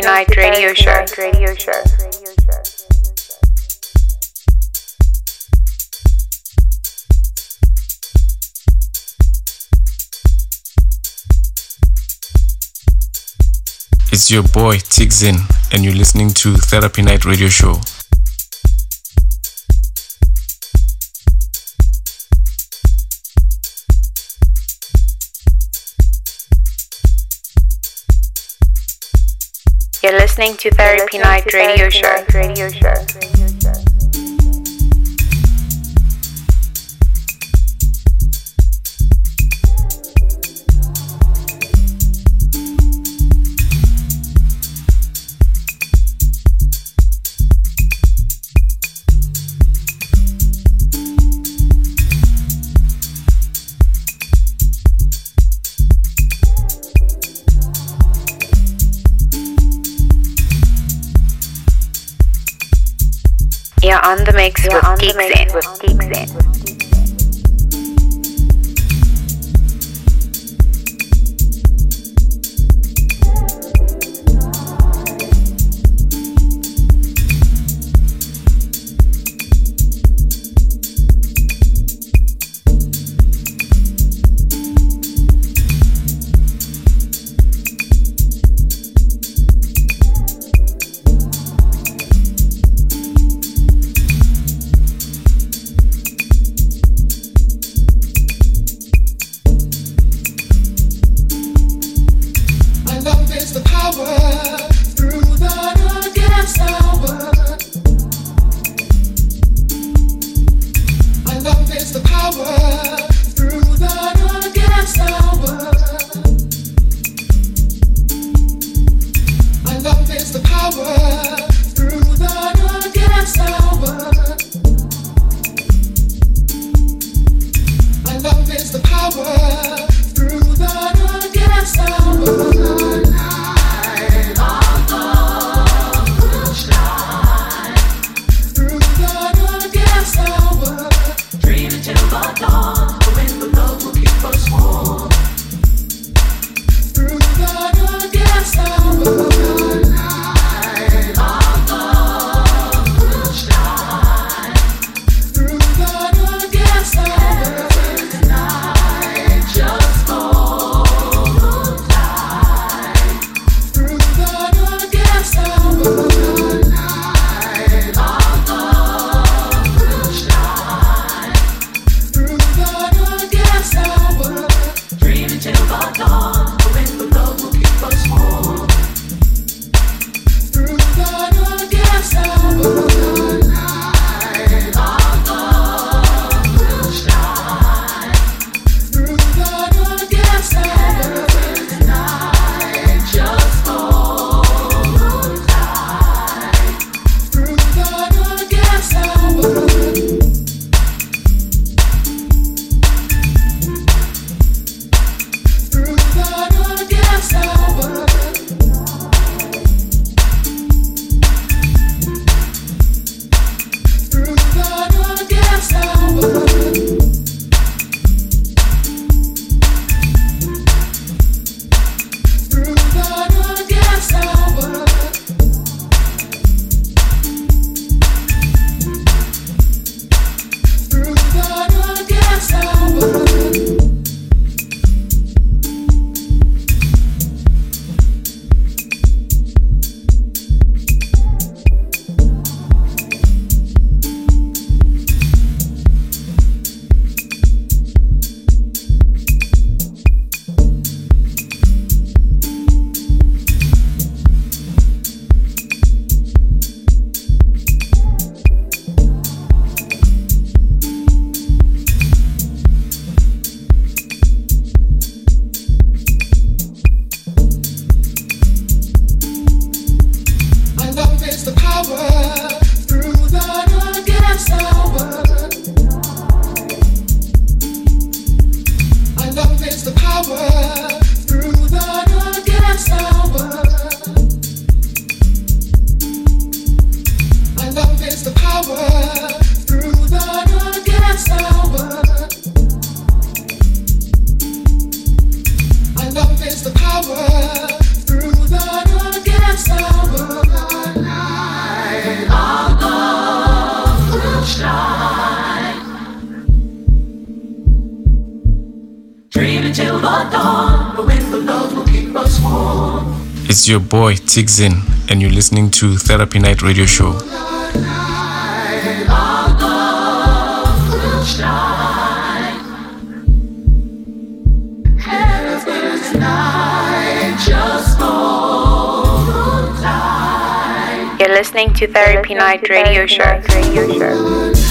Therapy Night Radio Show. Radio Show. It's your boy Tigzin, and you're listening to Therapy Night Radio Show. Listening to Therapy Night Radio Show. The mix You're with Geeks In. the power Your boy Tigzin, and you're listening to Therapy Night Radio Show. You're listening to Therapy Night Radio Show.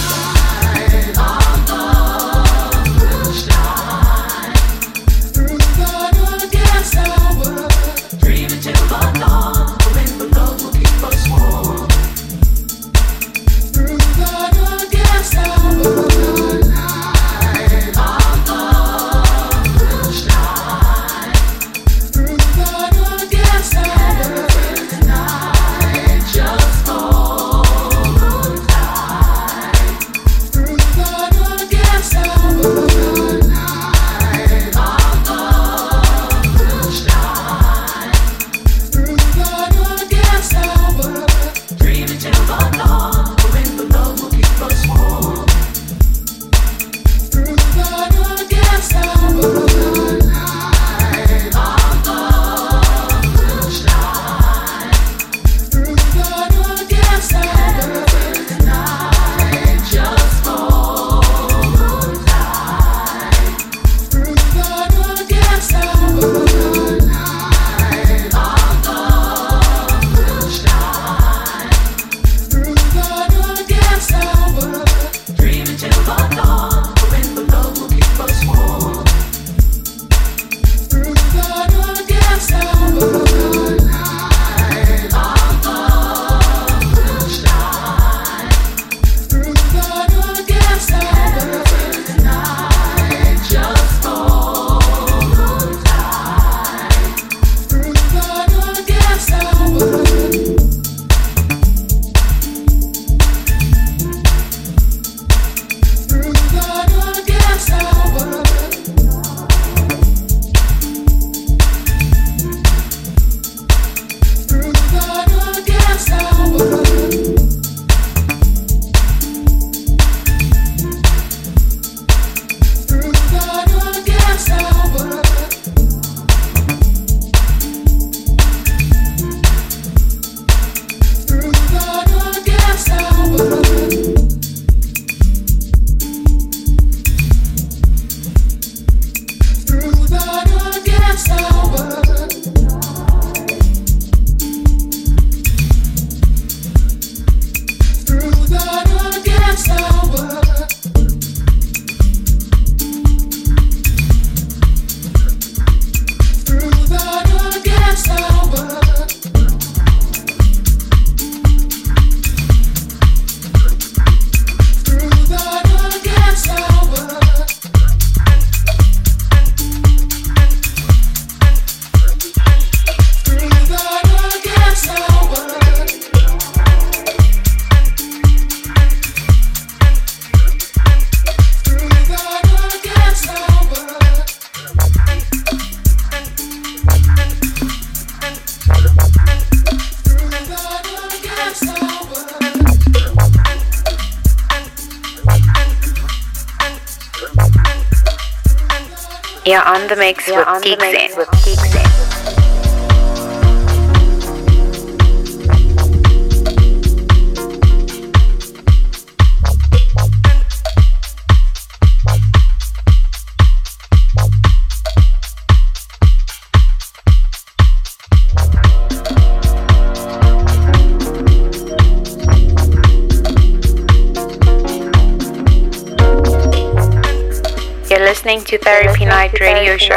Radio Show.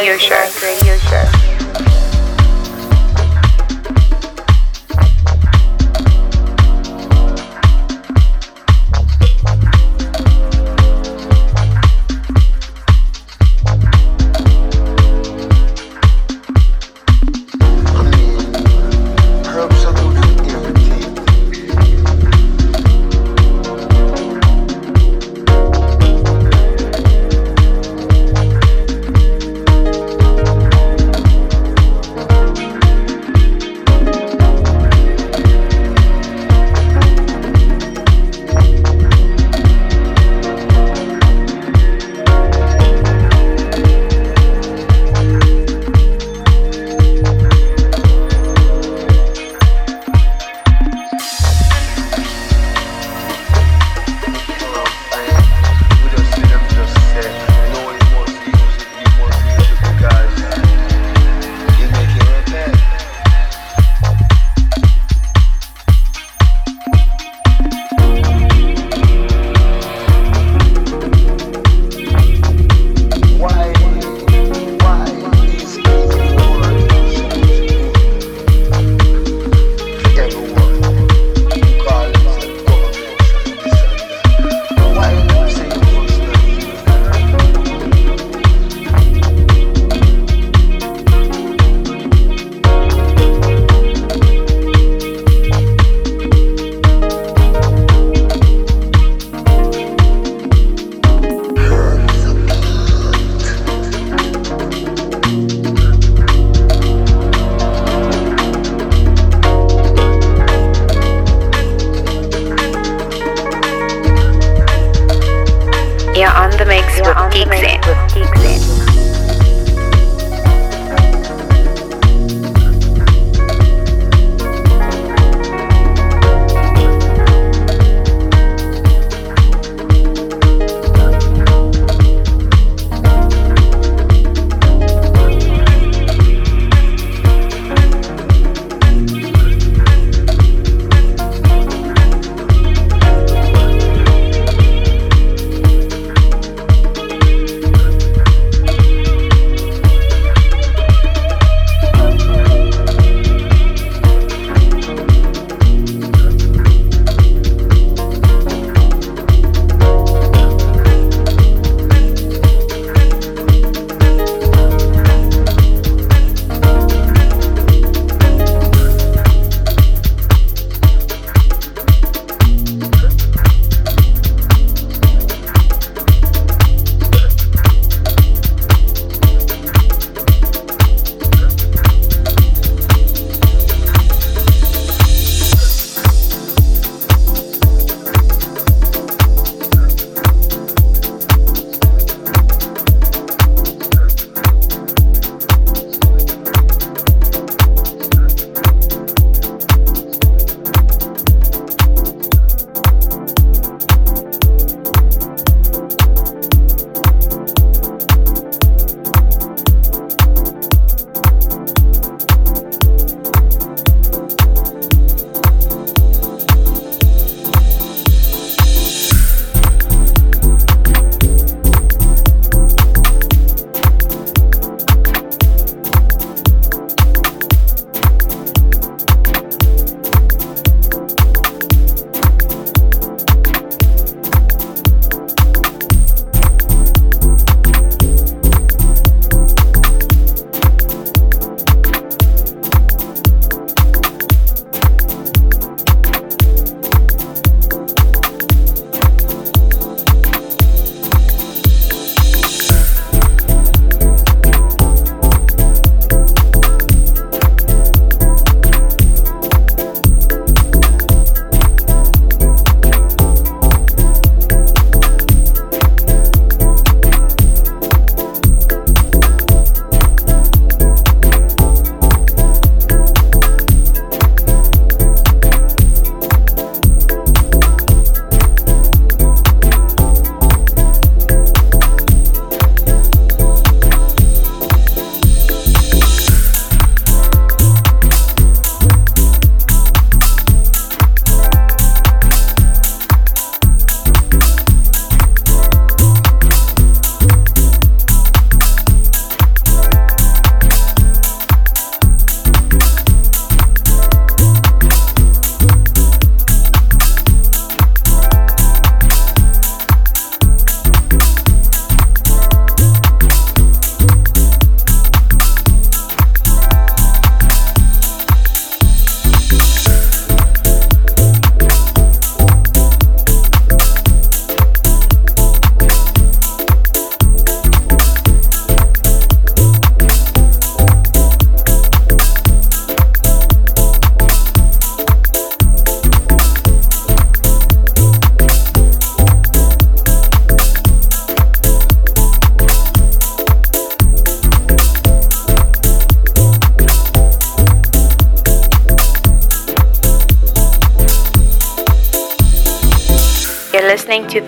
Night Radio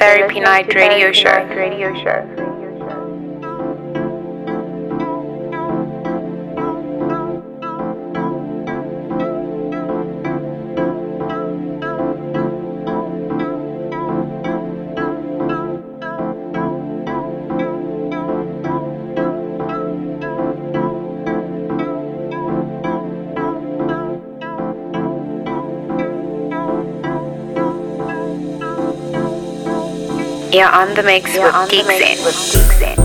Therapy Night Radio Show. You're on the mix You're with Geeks In.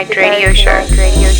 Night Radio Show.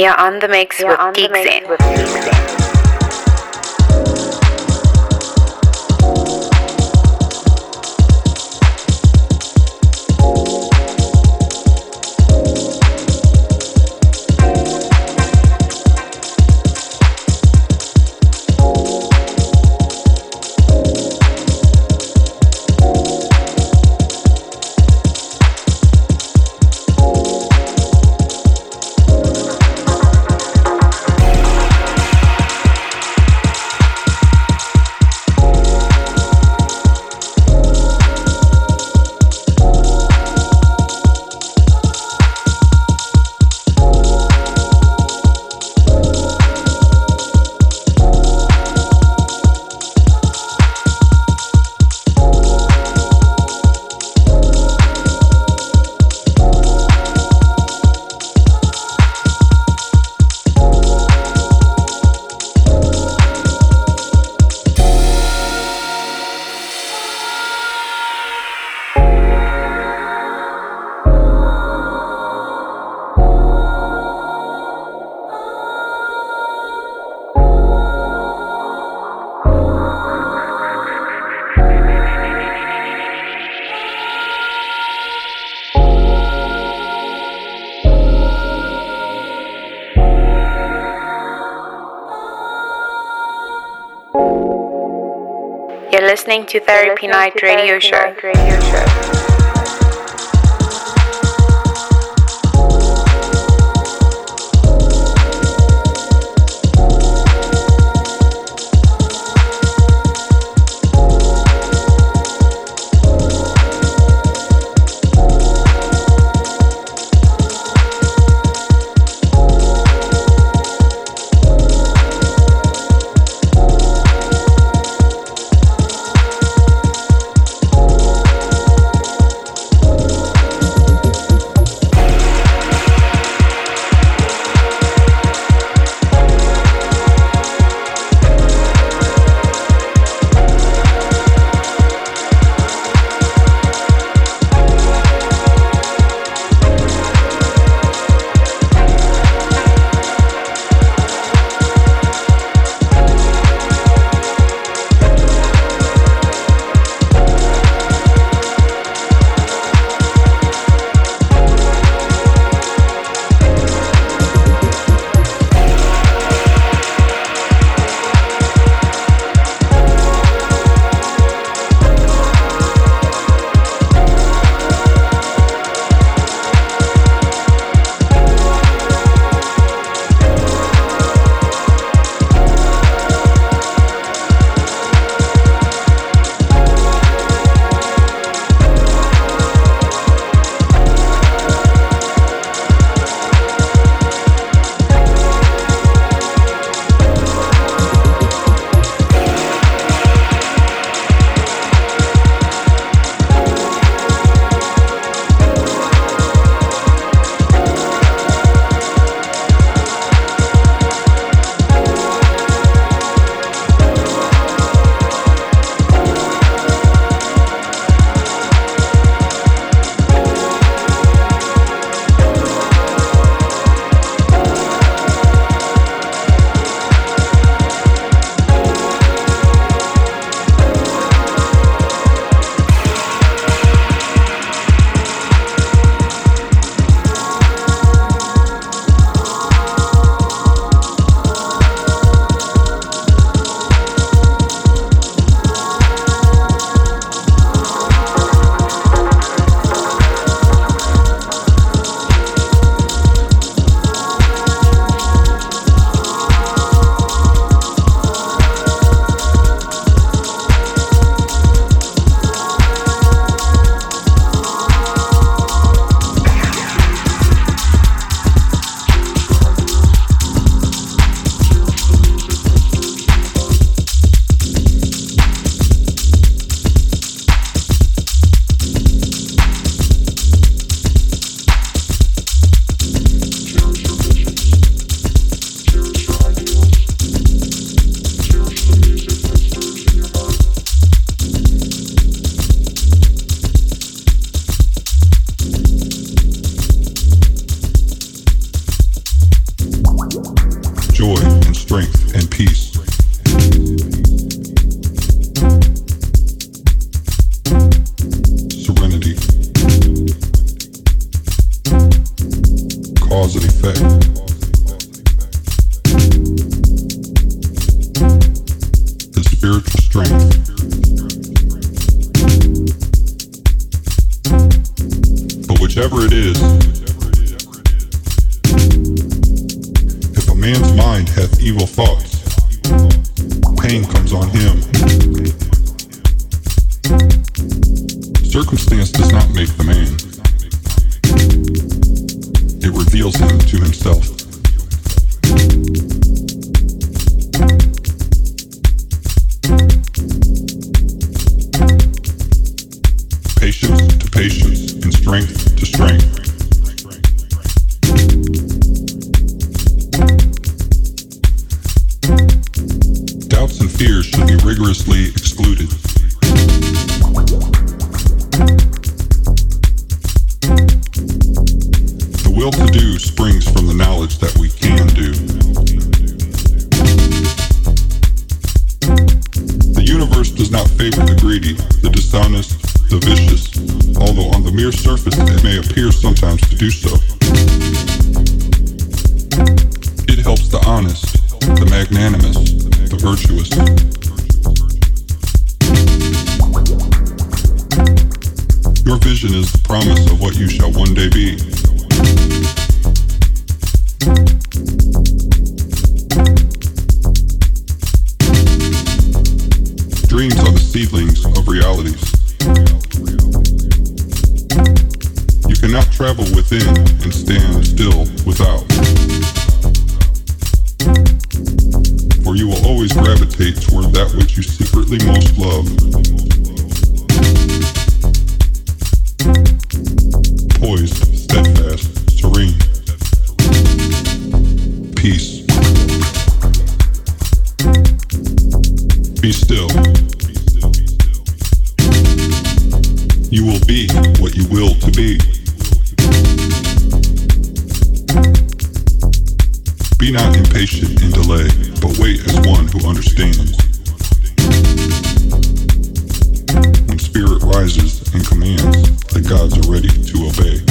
You're on the mix You're with Geeks listening to Therapy Night Radio Show. cause and effect. peace. Be still. You will be what you will to be. Be not impatient in delay, but wait as one who understands. When spirit rises and commands, the gods are ready to obey.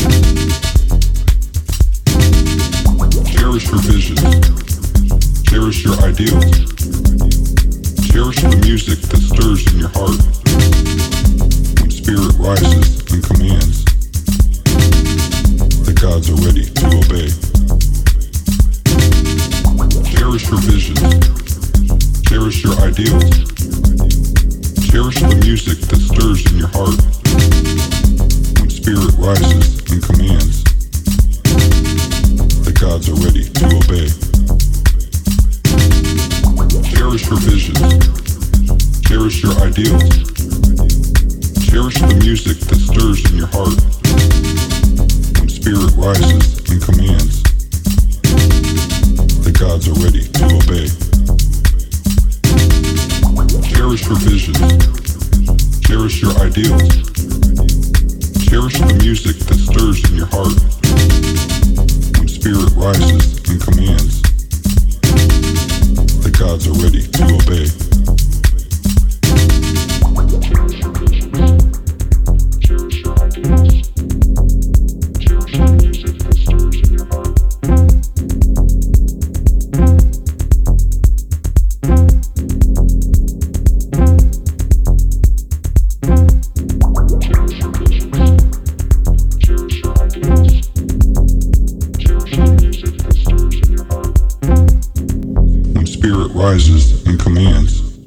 rises and commands.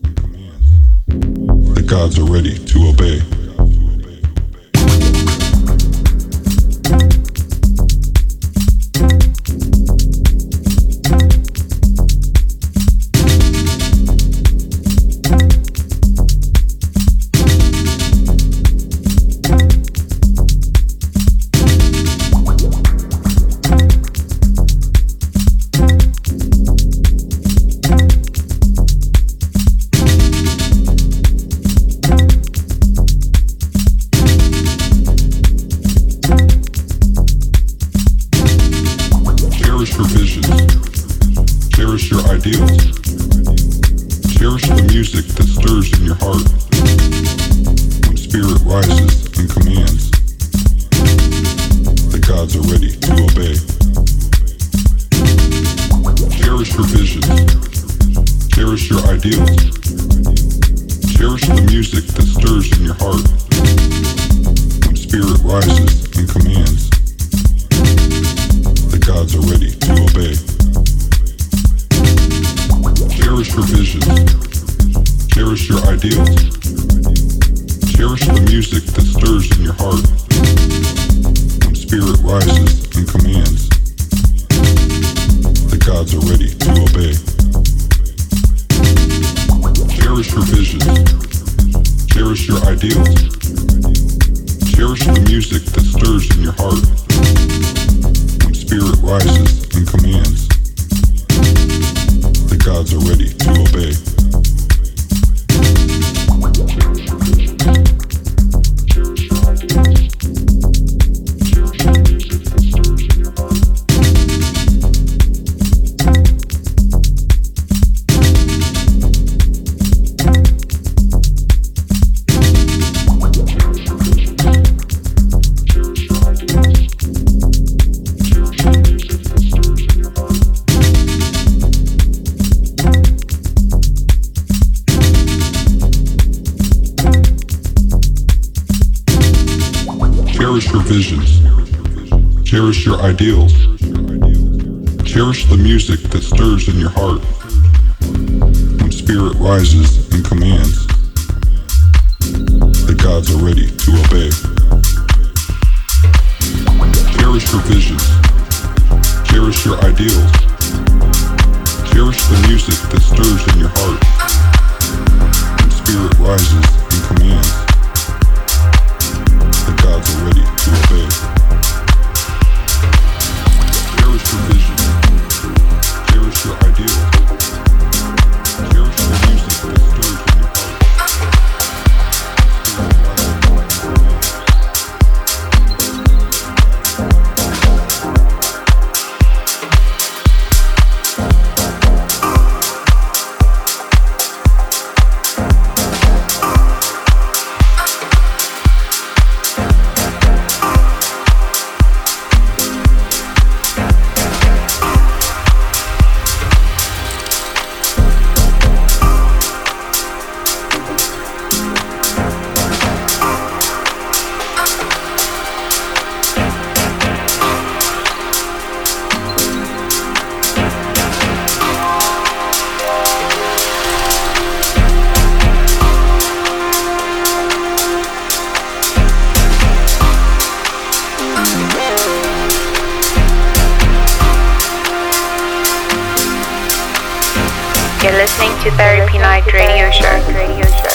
The gods are ready to Cherish your ideals. Cherish the music that stirs in your heart when spirit rises and commands. You're listening to Therapy Night Radio Show.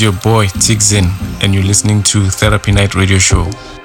Your boy Tigzin, and you're listening to Therapy Night Radio Show.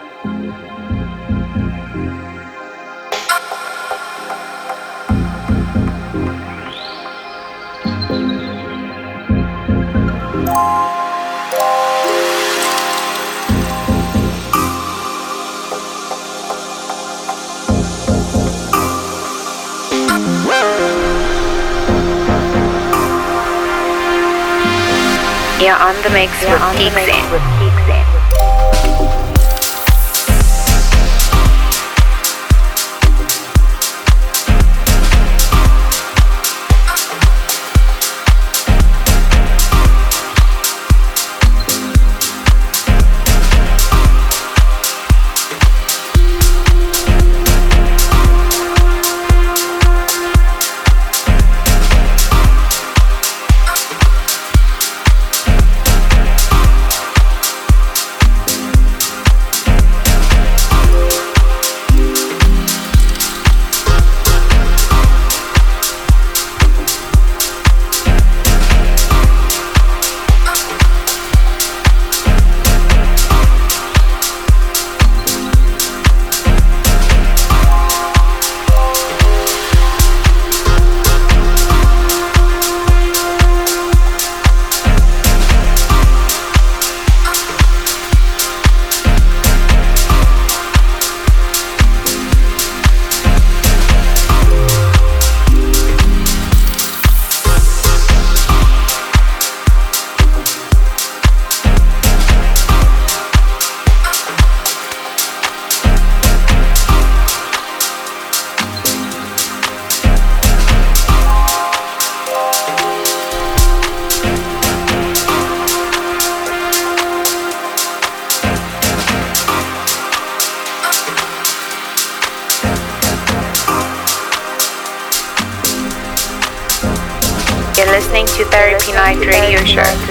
Radio Show.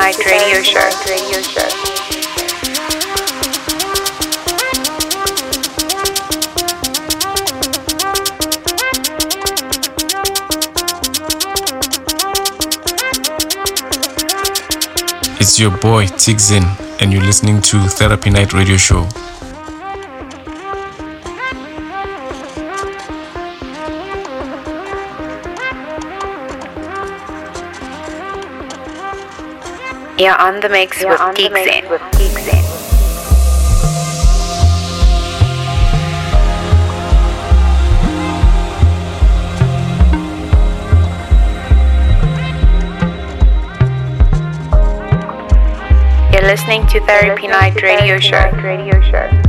Night Radio Show. It's your boy Tigzin, and you're listening to Therapy Night Radio Show. You're on the mix with Geeksin. You're listening to Therapy Night Radio Show.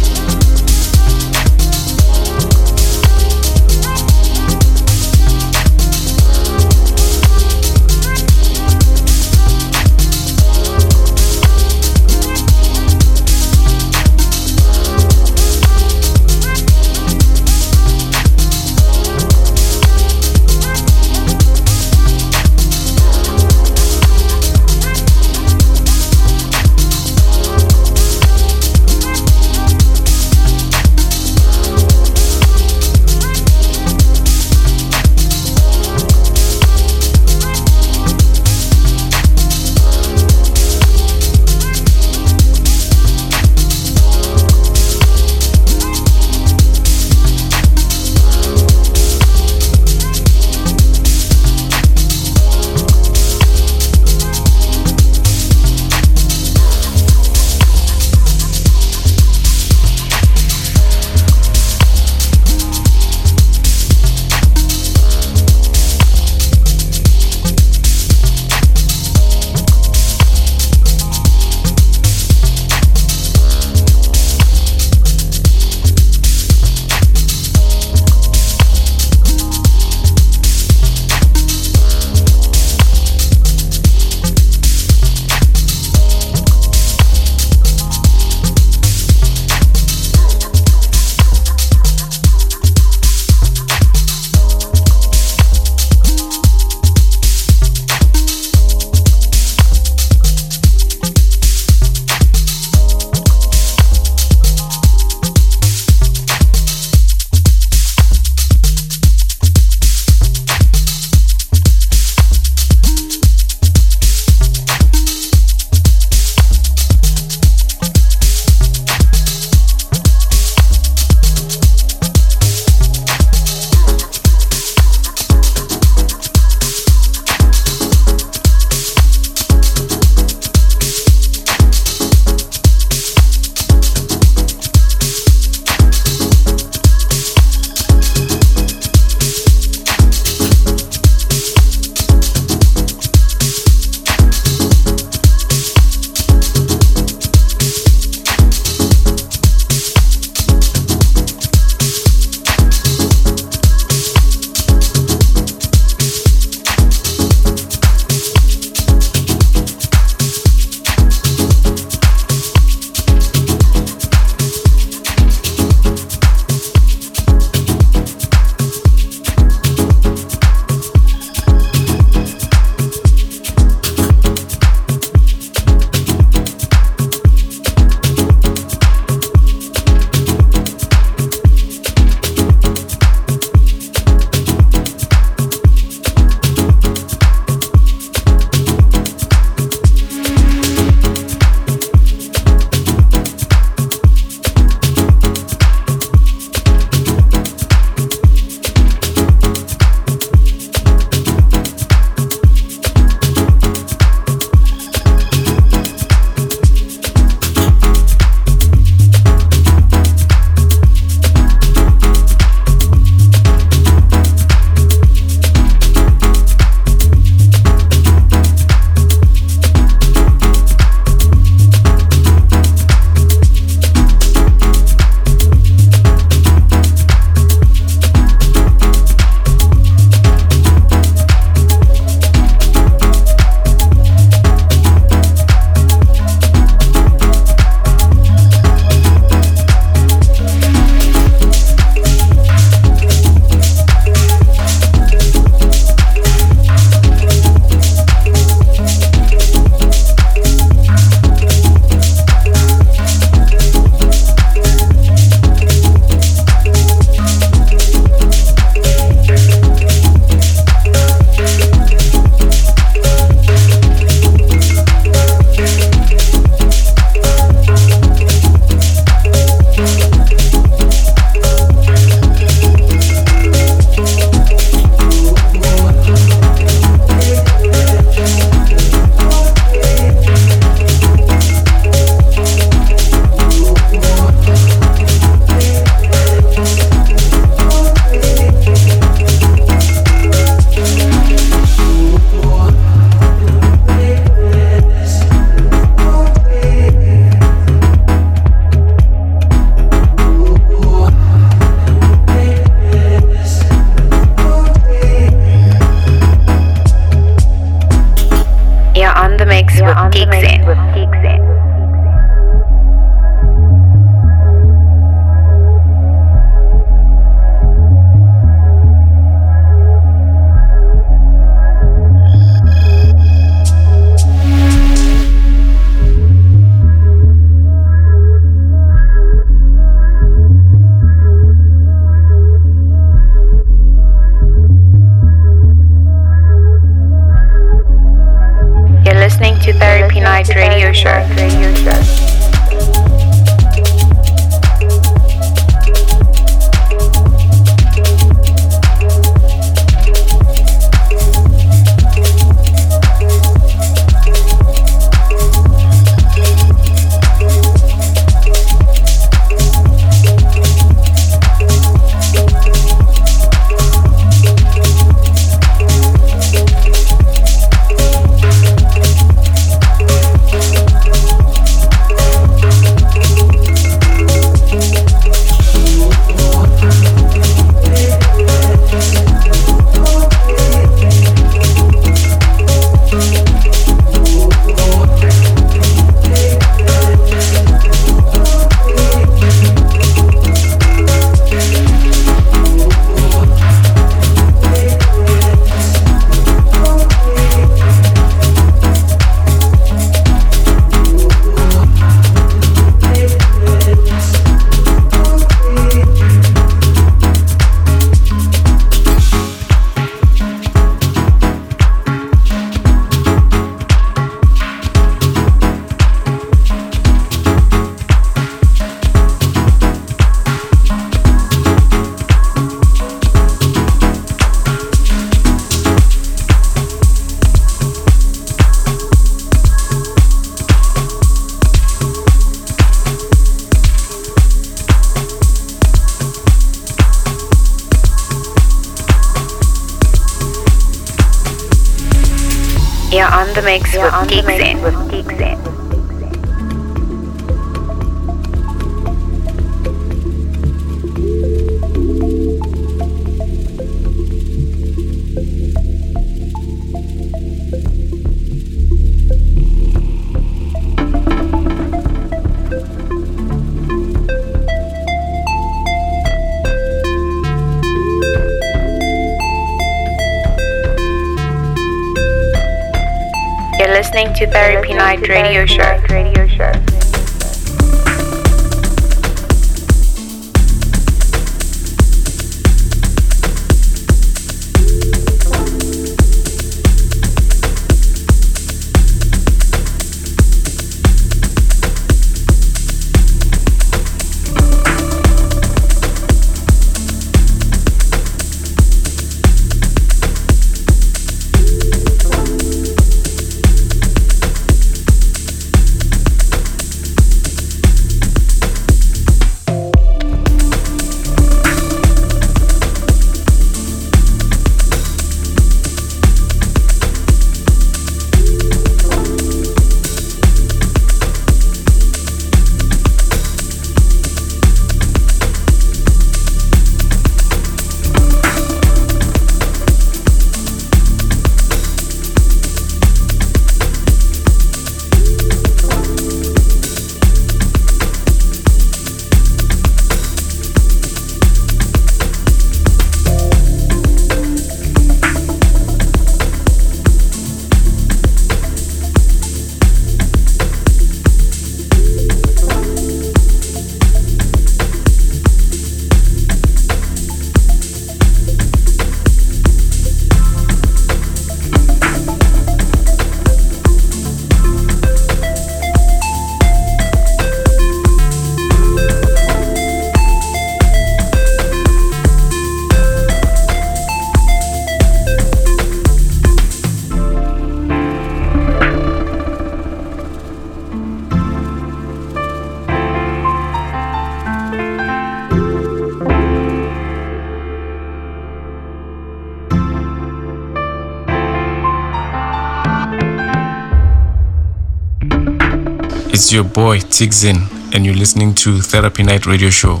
It's your boy Tigzin, and you're listening to Therapy Night Radio Show.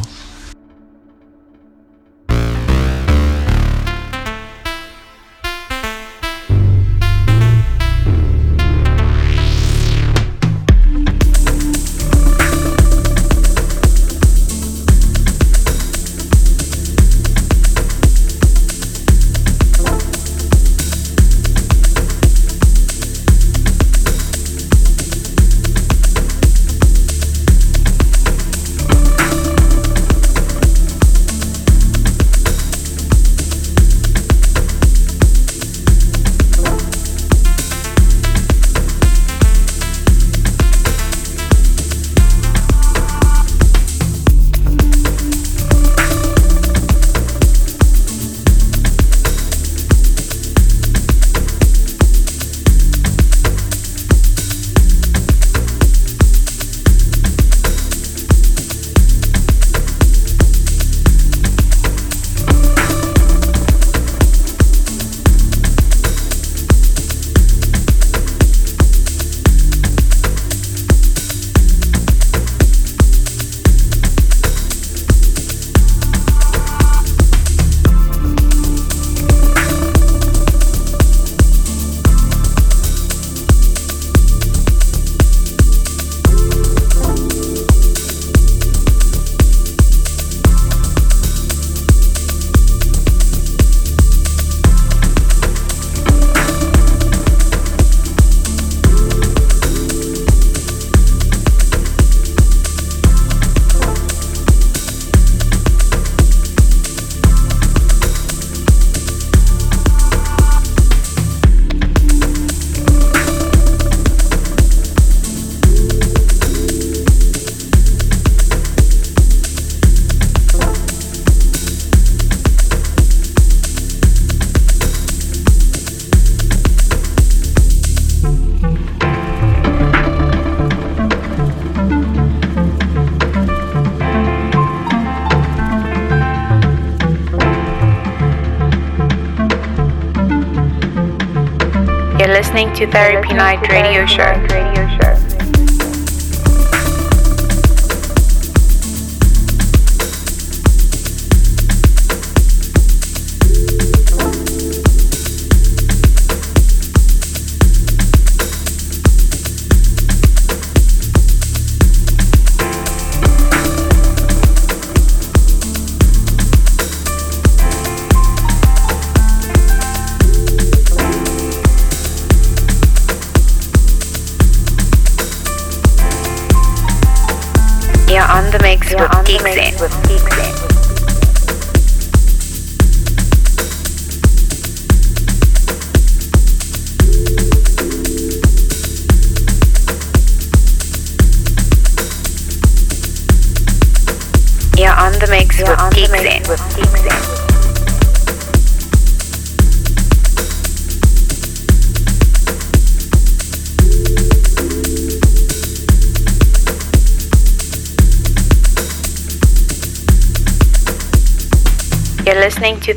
To Therapy Night Radio Show.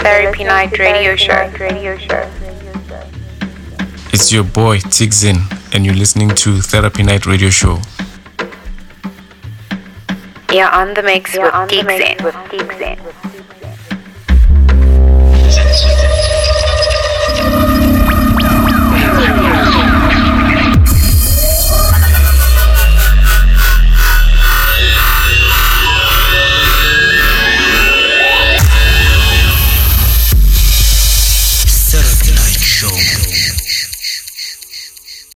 Therapy Night Radio Show. It's your boy Tigzin, and you're listening to Therapy Night Radio Show. You're on the mix with Geeks In.